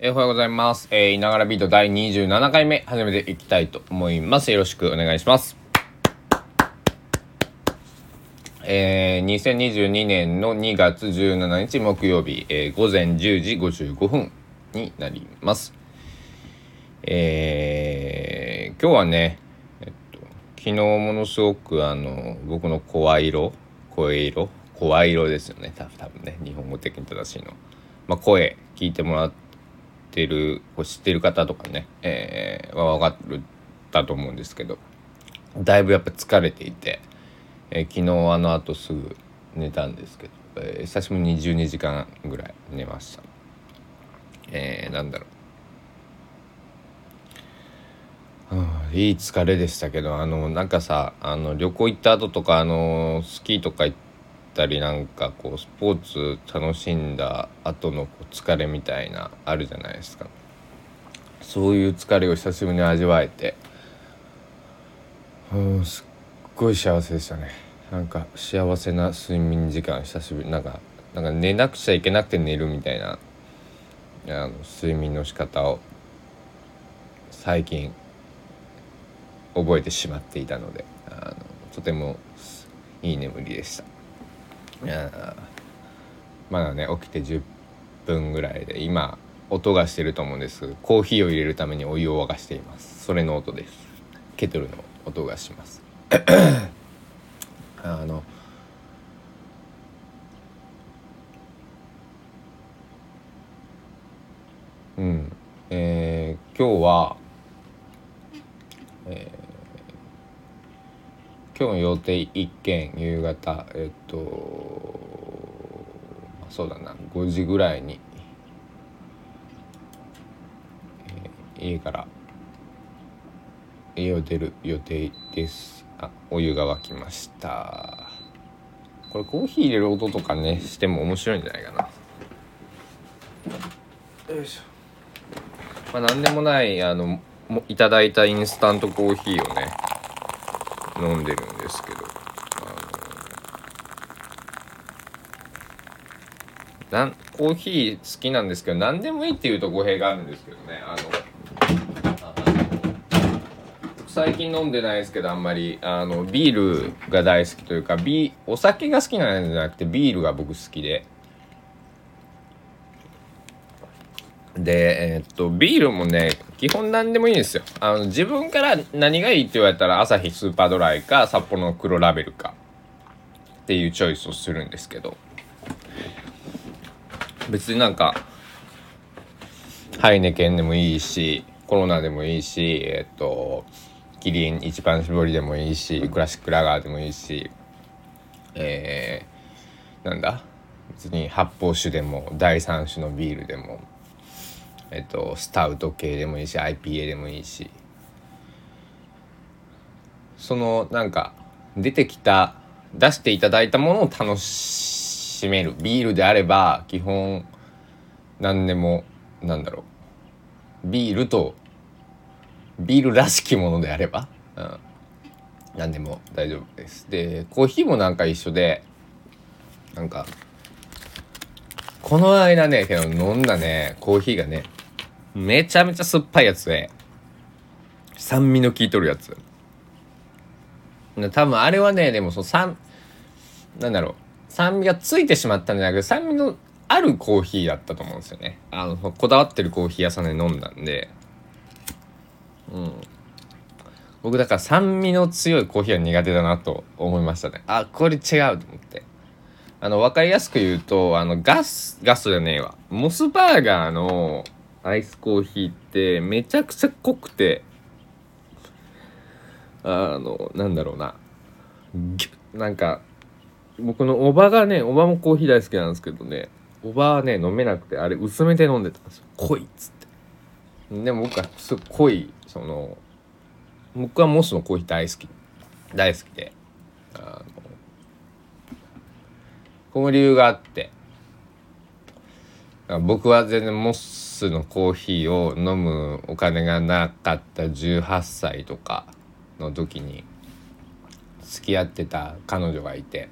えーおはようございます。えー、いながらビート第27回目始めていきたいと思います。よろしくお願いします。えー、2022年の2月17日木曜日、えー午前10時55分になります。えー、今日はね、えっと、昨日ものすごくあの、僕の声色、声色声色ですよね、多分多分ね、日本語的に正しいの。まあ、声聞いてもらってる、知ってる方とかね、えー、は分かるだと思うんですけど、だいぶやっぱ疲れていて、えー昨日あの後すぐ寝たんですけど、えー久しぶりに12時間ぐらい寝ました。えー、なんだろう。うんいい疲れでしたけどあのなんかさあの旅行行った後とかあのスキーとか行ったりなんかこうスポーツ楽しんだ後のこう疲れみたいなあるじゃないですか。そういう疲れを久しぶりに味わえて。うんすっごい幸せでしたね。なんか幸せな睡眠時間久しぶりなんかなんか寝なくちゃいけなくて寝るみたいな。あの睡眠の仕方を最近覚えてしまっていたのであのとてもいい眠りでした。いやーまだね起きて10分ぐらいで今音がしてると思うんです。コーヒーを入れるためにお湯を沸かしています。それの音です。ケトルの音がしますあのうんえー今日は今日の予定1件夕方えっとまあそうだな5時ぐらいに、えー家から家を出る予定です。あお湯が沸きました。これコーヒー入れる音とかねしても面白いんじゃないかな。よいしょ。まあ何でもないあのもいただいたインスタントコーヒーをね飲んでるんですけどあのなんコーヒー好きなんですけど何でもいいっていうと語弊があるんですけどねあのあの最近飲んでないですけどあんまりあのビールが大好きというかビお酒が好きなんじゃなくてビールが僕好きで。で、えーっと、ビールもね、基本何でもいいんですよ。あの、自分から何がいいって言われたら、アサヒスーパードライか、札幌の黒ラベルか、っていうチョイスをするんですけど、別になんか、ハイネケンでもいいし、コロナでもいいし、えーっと、キリン一番搾りでもいいし、クラシックラガーでもいいし、えー、なんだ？別に発泡酒でも第三種のビールでもえっと、スタウト系でもいいし IPA でもいいし。そのなんか出てきた出していただいたものを楽しめる。ビールであれば基本何でもなんだろう。ビールとビールらしきものであれば、うん、何でも大丈夫です。でコーヒーもなんか一緒でなんかこの間ね飲んだねコーヒーがねめちゃめちゃ酸っぱいやつで。酸味の効いとるやつ。多分あれはねでもその酸なんだろう。酸味がついてしまったんじゃなくて酸味のあるコーヒーだったと思うんですよね。あのこだわってるコーヒー屋さんで飲んだんで。うん。僕だから酸味の強いコーヒーは苦手だなと思いましたね。あこれ違うと思って。あの分かりやすく言うとあのガスガスじゃねえわ。モスバーガーのアイスコーヒーってめちゃくちゃ濃くてあのなんだろうな。ぎゅなんか僕のおばがねおばもコーヒー大好きなんですけどねおばはね飲めなくてあれ薄めて飲んでたんですよ。濃いっつって。でも僕はすごい濃いその僕はモスのコーヒー大好き。大好きで。あのこの理由があって。僕は全然モスのコーヒーを飲むお金がなかった18歳とかの時に付き合ってた彼女がいて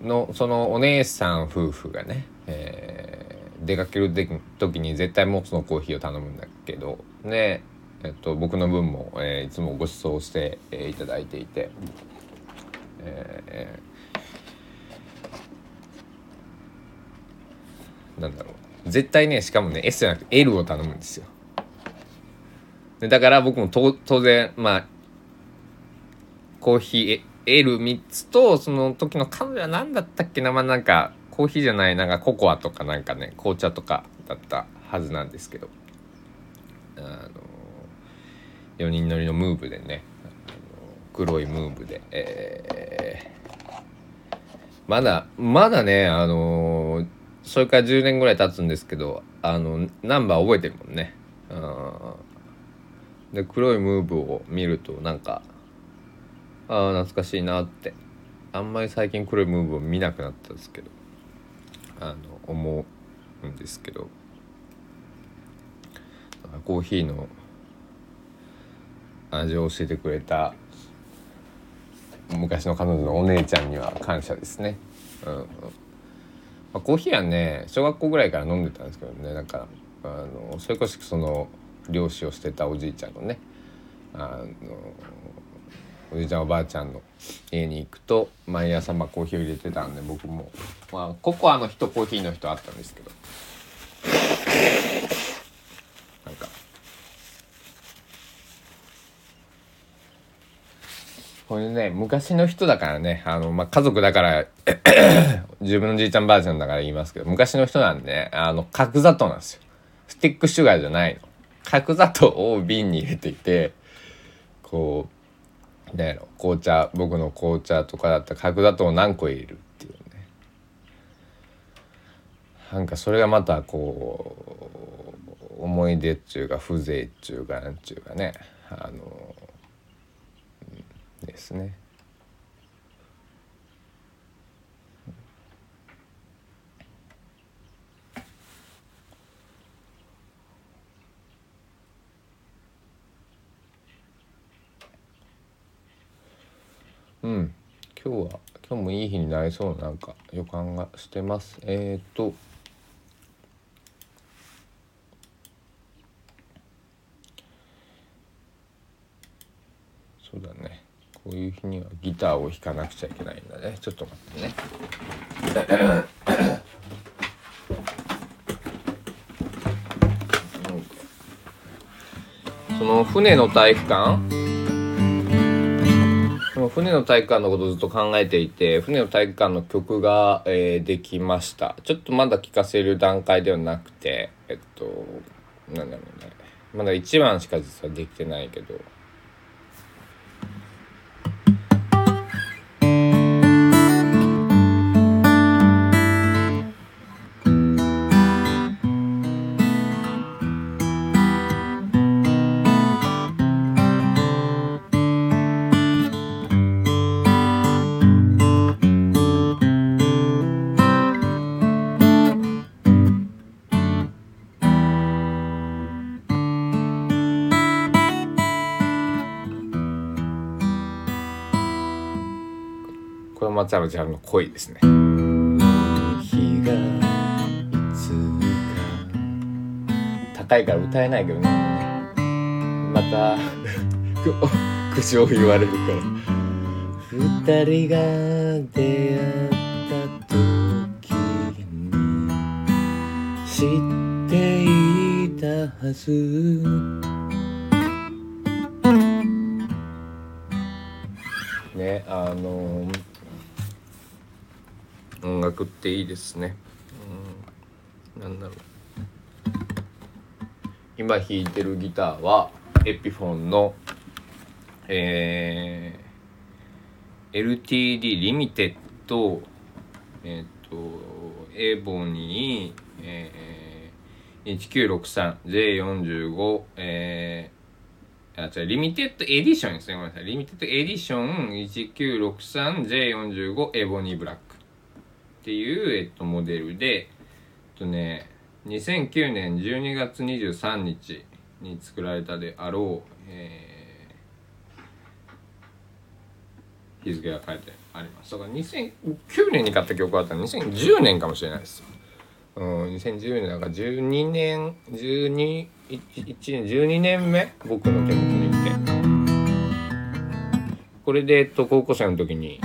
のそのお姉さん夫婦がね、え出かける時に絶対モツのコーヒーを頼むんだけどで、えっと、僕の分も、えー、いつもご馳走して、えー、いただいていて、えー、なんだろう。絶対ねしかもね S じゃなくて L を頼むんですよ。でだから僕も当然まあコーヒー L3 つとその時の彼女は何だったっけな？まあなんかコーヒーじゃないなんかココアとかなんかね紅茶とかだったはずなんですけど。あの4人乗りのムーブでね黒いムーブで、えー、まだまだねあのそれから10年ぐらい経つんですけどあのナンバー覚えてるもんね。で黒いムーブを見るとなんかああ懐かしいなって。あんまり最近黒いムーブを見なくなったんですけどあの思うんですけど。コーヒーの味を教えてくれた昔の彼女のお姉ちゃんには感謝ですね。うん。まあ、コーヒーはね小学校ぐらいから飲んでたんですけどね。なんかあのそれこそその漁師をしてたおじいちゃんのねあのおじいちゃんおばあちゃんの家に行くと毎朝まあコーヒーを入れてたんで僕もまあココアの人コーヒーの人あったんですけどなんかこれね昔の人だからねあの、まあ、家族だから 自分のじいちゃんばあちゃんだから言いますけど昔の人なんで、ね、あの角砂糖なんですよ。スティックシュガーじゃないの。角砂糖を瓶に入れていてこうなんやろ紅茶僕の紅茶とかだったら角砂糖を何個入れるっていうね。なんかそれがまたこう思い出っちゅうか風情っちゅうかなんちゅうかね。あの、ですね。うん。今日は今日もいい日になりそうなんか予感がしてます。えっ、と。そうだね。こういう日にはギターを弾かなくちゃいけないんだね。ちょっと待ってね。その船の体育館？その船の体育館のことをずっと考えていて船の体育館の曲が、えー、できました。ちょっとまだ聴かせる段階ではなくてえっとなんだろうね。まだ1番しか実はできてないけど。松山千春の恋ですね。日がいつか。高いから歌えないけどね。また 口を言われるから。二人が出会った時に知っていたはず。ねあの音楽っていいですね。うん、なんだろう。今弾いてるギターはエピフォンの、えー、LTD リミテッド、えっ、ー、と、エボニー、えー、1963J45、えー、あ、違う、リミテッドエディションですね。ごめんなさい。リミテッドエディション 1963J45 エボニーブラック。っていう、えっと、モデルで、えっとね、2009年12月23日に作られたであろう、えー、日付が書いてあります。だから2009年に買った曲があったら2010年かもしれないです。うん2010年なんか12年12 1年12年目僕の手元にいてこれで、えっと、高校生の時に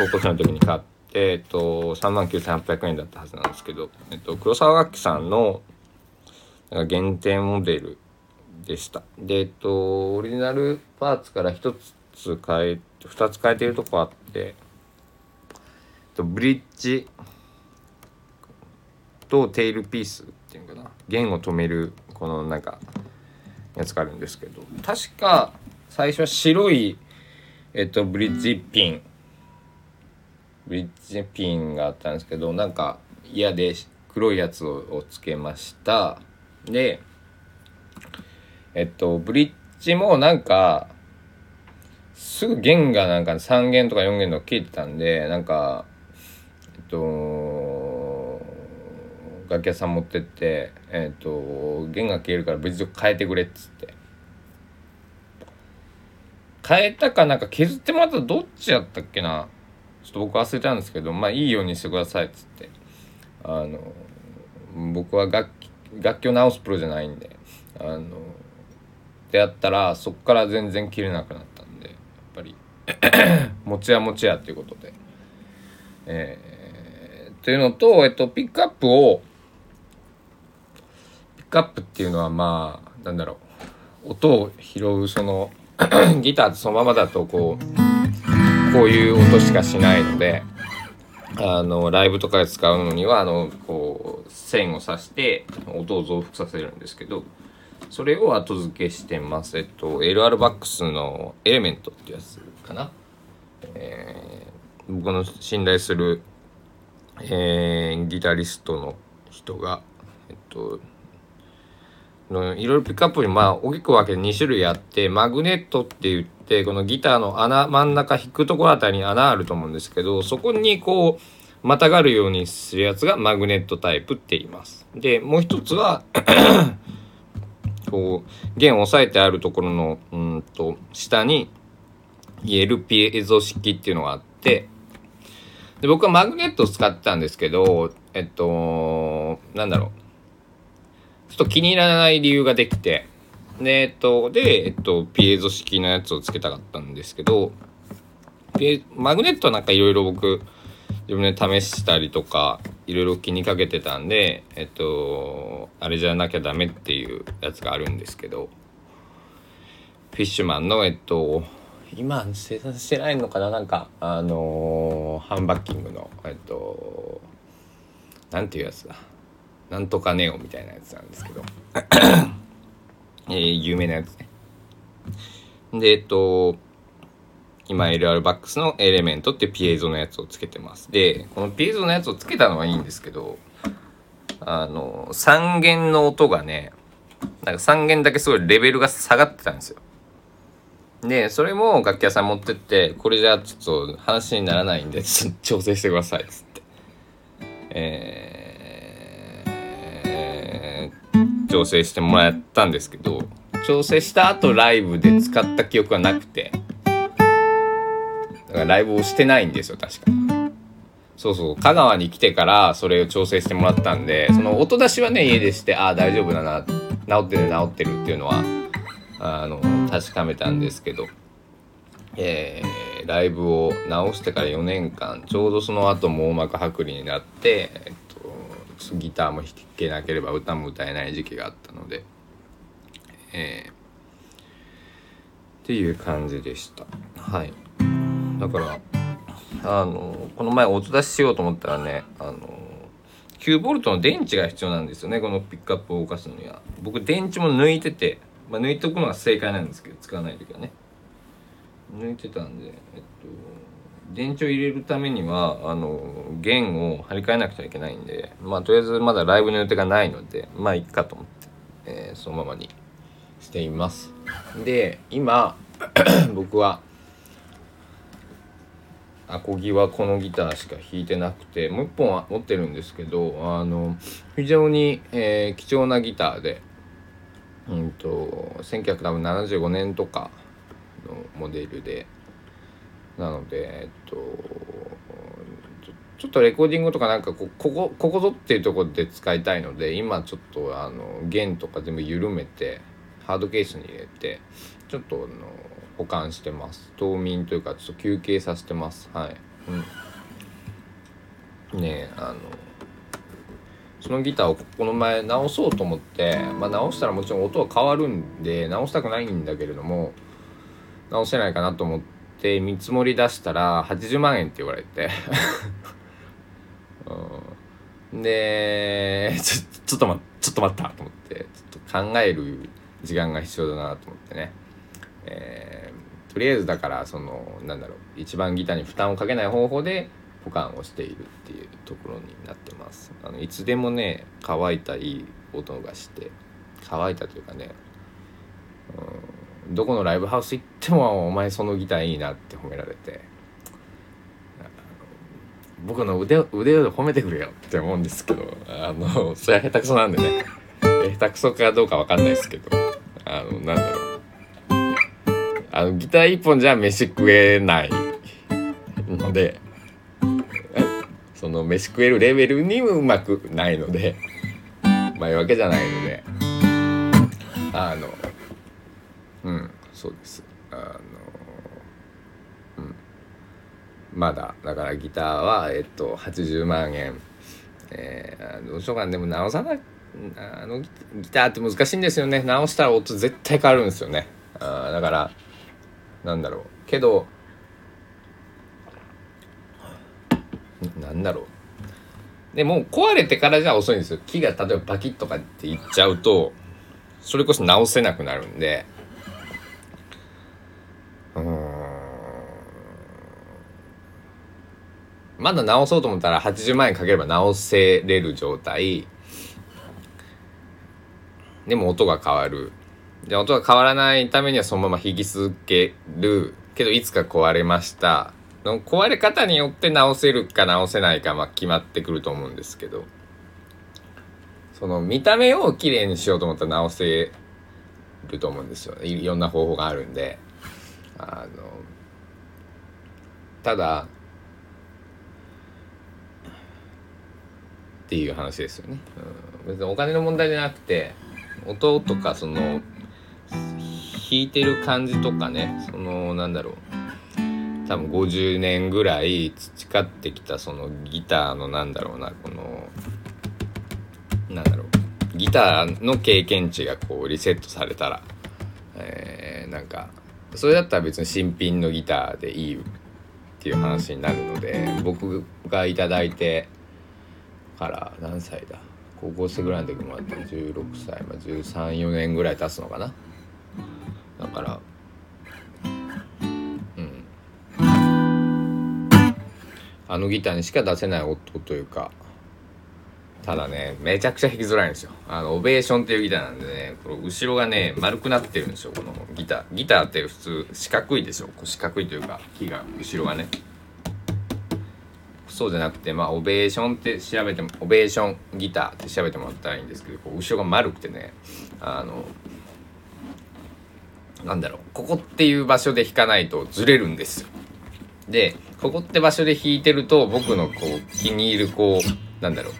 高校生の時に買って、えっと、3万9800円だったはずなんですけど、えっと、黒沢楽器さんのなんか限定モデルでした。で、えっと、オリジナルパーツから1つ変え、2つ変えてるとこあって、えっと、ブリッジとテールピースっていうかな、弦を止める、このなんか、やつがあるんですけど、確か最初は白い、えっと、ブリッジピンリッジピンがあったんですけどなんか嫌で黒いやつをつけました。でえっとブリッジもなんかすぐ弦がなんか3弦とか4弦とか切れてたんでなんかえっと楽器屋さん持ってってえっと弦が切れるからブリッジを変えてくれっつって。変えたかなんか削ってもらったどっちやったっけな。ちょっと僕忘れたんですけどまあいいようにしてくださいっつって。あの僕は楽器楽器を直すプロじゃないんであのでやったらそっから全然切れなくなったんでやっぱり。持ちや持ちやっていうことで。えー、っていうのと、えっと、ピックアップをピックアップっていうのはまあなんだろう。音を拾うその ギターってそのままだとこうこういう音しかしないのであのライブとかで使うのにはあのこう線を刺して音を増幅させるんですけどそれを後付けしてます。えっと LR バックスのエレメントってやつかな。えー、僕の信頼する、えー、ギタリストの人がえっとのいろいろピックアップにまあ大きく分けて2種類あってマグネットって言ってこのギターの穴真ん中引くところあたりに穴あると思うんですけどそこにこうまたがるようにするやつがマグネットタイプって言います。でもう一つはこう弦を押さえてあるところのうんと下にエルピエゾ式っていうのがあってで僕はマグネットを使ってたんですけどえっとなんだろうちょっと気に入らない理由ができて、で、えっと、で、えっと、ピエゾ式のやつをつけたかったんですけど、マグネットなんかいろいろ僕、自分で試したりとか、いろいろ気にかけてたんで、えっと、あれじゃなきゃダメっていうやつがあるんですけど、フィッシュマンの、えっと、今生産してないのかな？なんか、あのー、ハンバッキングの、えっと、なんていうやつだ？なんとかネオみたいなやつなんですけど。えー、有名なやつね。でえっと今 LR バックスのエレメントってピエゾのやつをつけてます。でこのピエゾのやつをつけたのはいいんですけどあの3弦の音がねなんか3弦だけすごいレベルが下がってたんですよ。でそれも楽器屋さん持ってってこれじゃちょっと話にならないんで調整してくださいっつって。えー調整してもらったんですけど調整した後ライブで使った記憶はなくてだからライブをしてないんですよ確か。そうそう香川に来てからそれを調整してもらったんでその音出しはね家でしてああ大丈夫だな治ってる治ってるっていうのはあの確かめたんですけどえー、ライブを直してから4年間ちょうどその後網膜剥離になって、ギターも弾けなければ歌も歌えない時期があったので、えー、っていう感じでした。はい。だからあのこの前音出ししようと思ったらねあの9ボルトの電池が必要なんですよねこのピックアップを動かすのには。僕電池も抜いてて、まあ、抜いておくのが正解なんですけど使わない時はね。抜いてたんでえっと電池を入れるためにはあの弦を張り替えなくちゃいけないんでまあとりあえずまだライブの予定がないのでまあいっかと思って、えー、そのままにしています。で今 僕はアコギはこのギターしか弾いてなくてもう一本は持ってるんですけどあの非常に、えー、貴重なギターでうんと1975年とかのモデルでなので、えっと、ちょっとレコーディングとかなんかここここぞっていうところで使いたいので今ちょっとあの弦とか全部緩めてハードケースに入れてちょっとあの保管してます。冬眠というかちょっと休憩させてます。はい、うん、ねあのそのギターをこの前直そうと思って、まあ、直したらもちろん音は変わるんで直したくないんだけれども直せないかなと思って見積もり出したら80万円って言われて。でちょちょっと待ちょっと待ったと思ってちょっと考える時間が必要だなと思ってね、えー、とりあえずだからそのなんだろう一番ギターに負担をかけない方法で保管をしているっていうところになってます。あのいつでもね乾いたいい音がして乾いたというかね、どこのライブハウス行ってもお前そのギターいいなって褒められて。僕の腕腕を褒めてくれよって思うんですけどあのそれは下手くそなんでね。下手くそかどうか分かんないですけどあのなんだろう。あのギター一本じゃ飯食えないのでその飯食えるレベルにもうまくないのでうまいうわけじゃないのであのうんそうです。あのうん。まだだからギターはえっと80万円。えー、どうしようかなでも直さないあのギターって難しいんですよね。直したら音絶対変わるんですよね。あだからなんだろう。けどなんだろう。でも壊れてからじゃ遅いんですよ。木が例えばバキッとかっていっちゃうとそれこそ直せなくなるんでうんまだ直そうと思ったら80万円かければ直せれる状態。でも音が変わる。で音が変わらないためにはそのまま弾き続ける。けどいつか壊れました。の壊れ方によって直せるか直せないかまあ決まってくると思うんですけど。その見た目をきれいにしようと思ったら直せると思うんですよ。いろんな方法があるんで。あのただっていう話ですよね、うん、別にお金の問題じゃなくて音とかその弾いてる感じとかねそのなんだろう。多分50年ぐらい培ってきたそのギターのなんだろうなこのなんだろう。ギターの経験値がこうリセットされたら、えー、なんかそれだったら別に新品のギターでいいっていう話になるので僕が頂いてから何歳だ？高校生ぐらいの時もあって16歳、まあ、134年ぐらい経つのかな。だからうん。あのギターにしか出せない音というかただねめちゃくちゃ弾きづらいんですよ。あのオベーションっていうギターなんでねこの後ろがね丸くなってるんですよこのギター。ギターって普通四角いでしょ四角いというか木が後ろがね。そうじゃなくてまあオベーションって調べてもオベーションギターって調べてもらったらいいんですけどこう後ろが丸くてねあのなんだろうここっていう場所で弾かないとずれるんですよでここって場所で弾いてると僕のこう気に入るこうなんだろう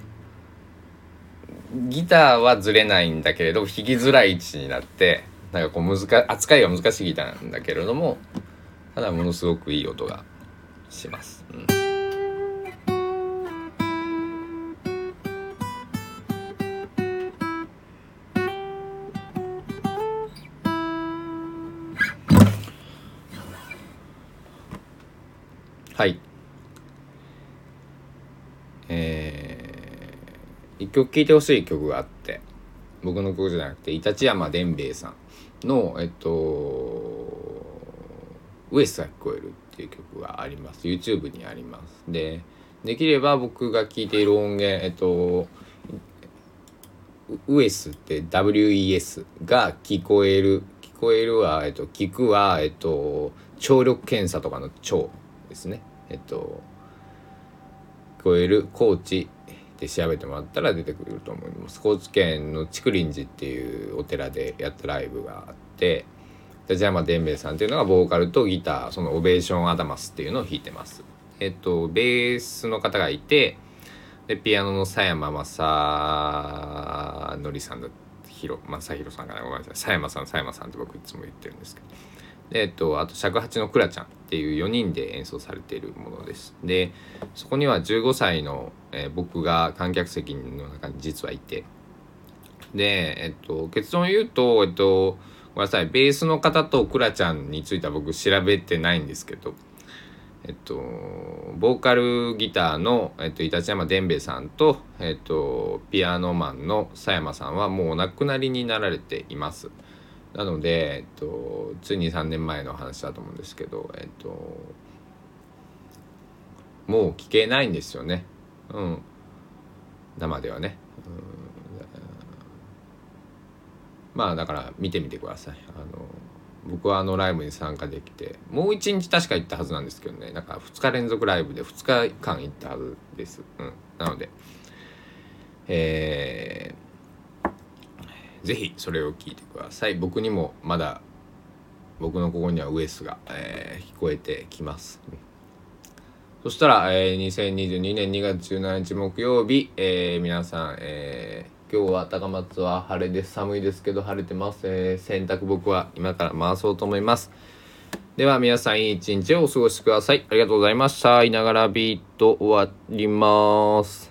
ギターはずれないんだけれど弾きづらい位置になってなんかこう難扱いが難しいギターなんだけれどもただものすごくいい音がします。うんはい。えー、一曲聴いてほしい曲があって僕の曲じゃなくて立山伝兵衛さんのえっと「ウエストが聞こえる」っていう曲があります。YouTube にあります。でできれば僕が聴いている音源えっとウエスって WES が聞こえる聞こえるは、えっと、聞くは、えっと、聴力検査とかの聴ですね。えっと聞こえる高知で調べてもらったら出てくると思います。高知県の竹林寺っていうお寺でやったライブがあって立山伝兵衛さんっていうのがボーカルとギターそのオベーションアダマスっていうのを弾いてます、えっと、ベースの方がいてでピアノの佐山正則さんだひろ正弘さんかなごめんなさい。佐山さん佐山さんって僕いつも言ってるんですけど。で、えっと、あと尺八のクラちゃん。っていう4人で演奏されているものです。でそこには15歳の、えー僕が観客席の中に実はいて。で、えっと、結論を言うと、えっと、ごめんなさい、ベースの方とクラちゃんについては僕調べてないんですけど、えっと、ボーカルギターの、えっと、板山伝兵衛さんと、えっと、ピアノマンの佐山さんはもうお亡くなりになられています。なので、えっと、ついに3年前の話だと思うんですけど、えっと、もう聞けないんですよね。うん。生ではね。うんまあだから見てみてくださいあの僕はあのライブに参加できてもう1日確か行ったはずなんですけどねだから2日連続ライブで2日間行ったはずです、うん、なのでえー、ぜひそれを聞いてください。僕にもまだ僕のここにはウエスが、えー、聞こえてきます、そしたら、えー、2022年2月17日木曜日、えー、皆さん、えー今日は高松は晴れです寒いですけど晴れてます、えー洗濯僕は今から回そうと思います。では皆さんいい一日をお過ごしください。ありがとうございました。いながらビート終わります。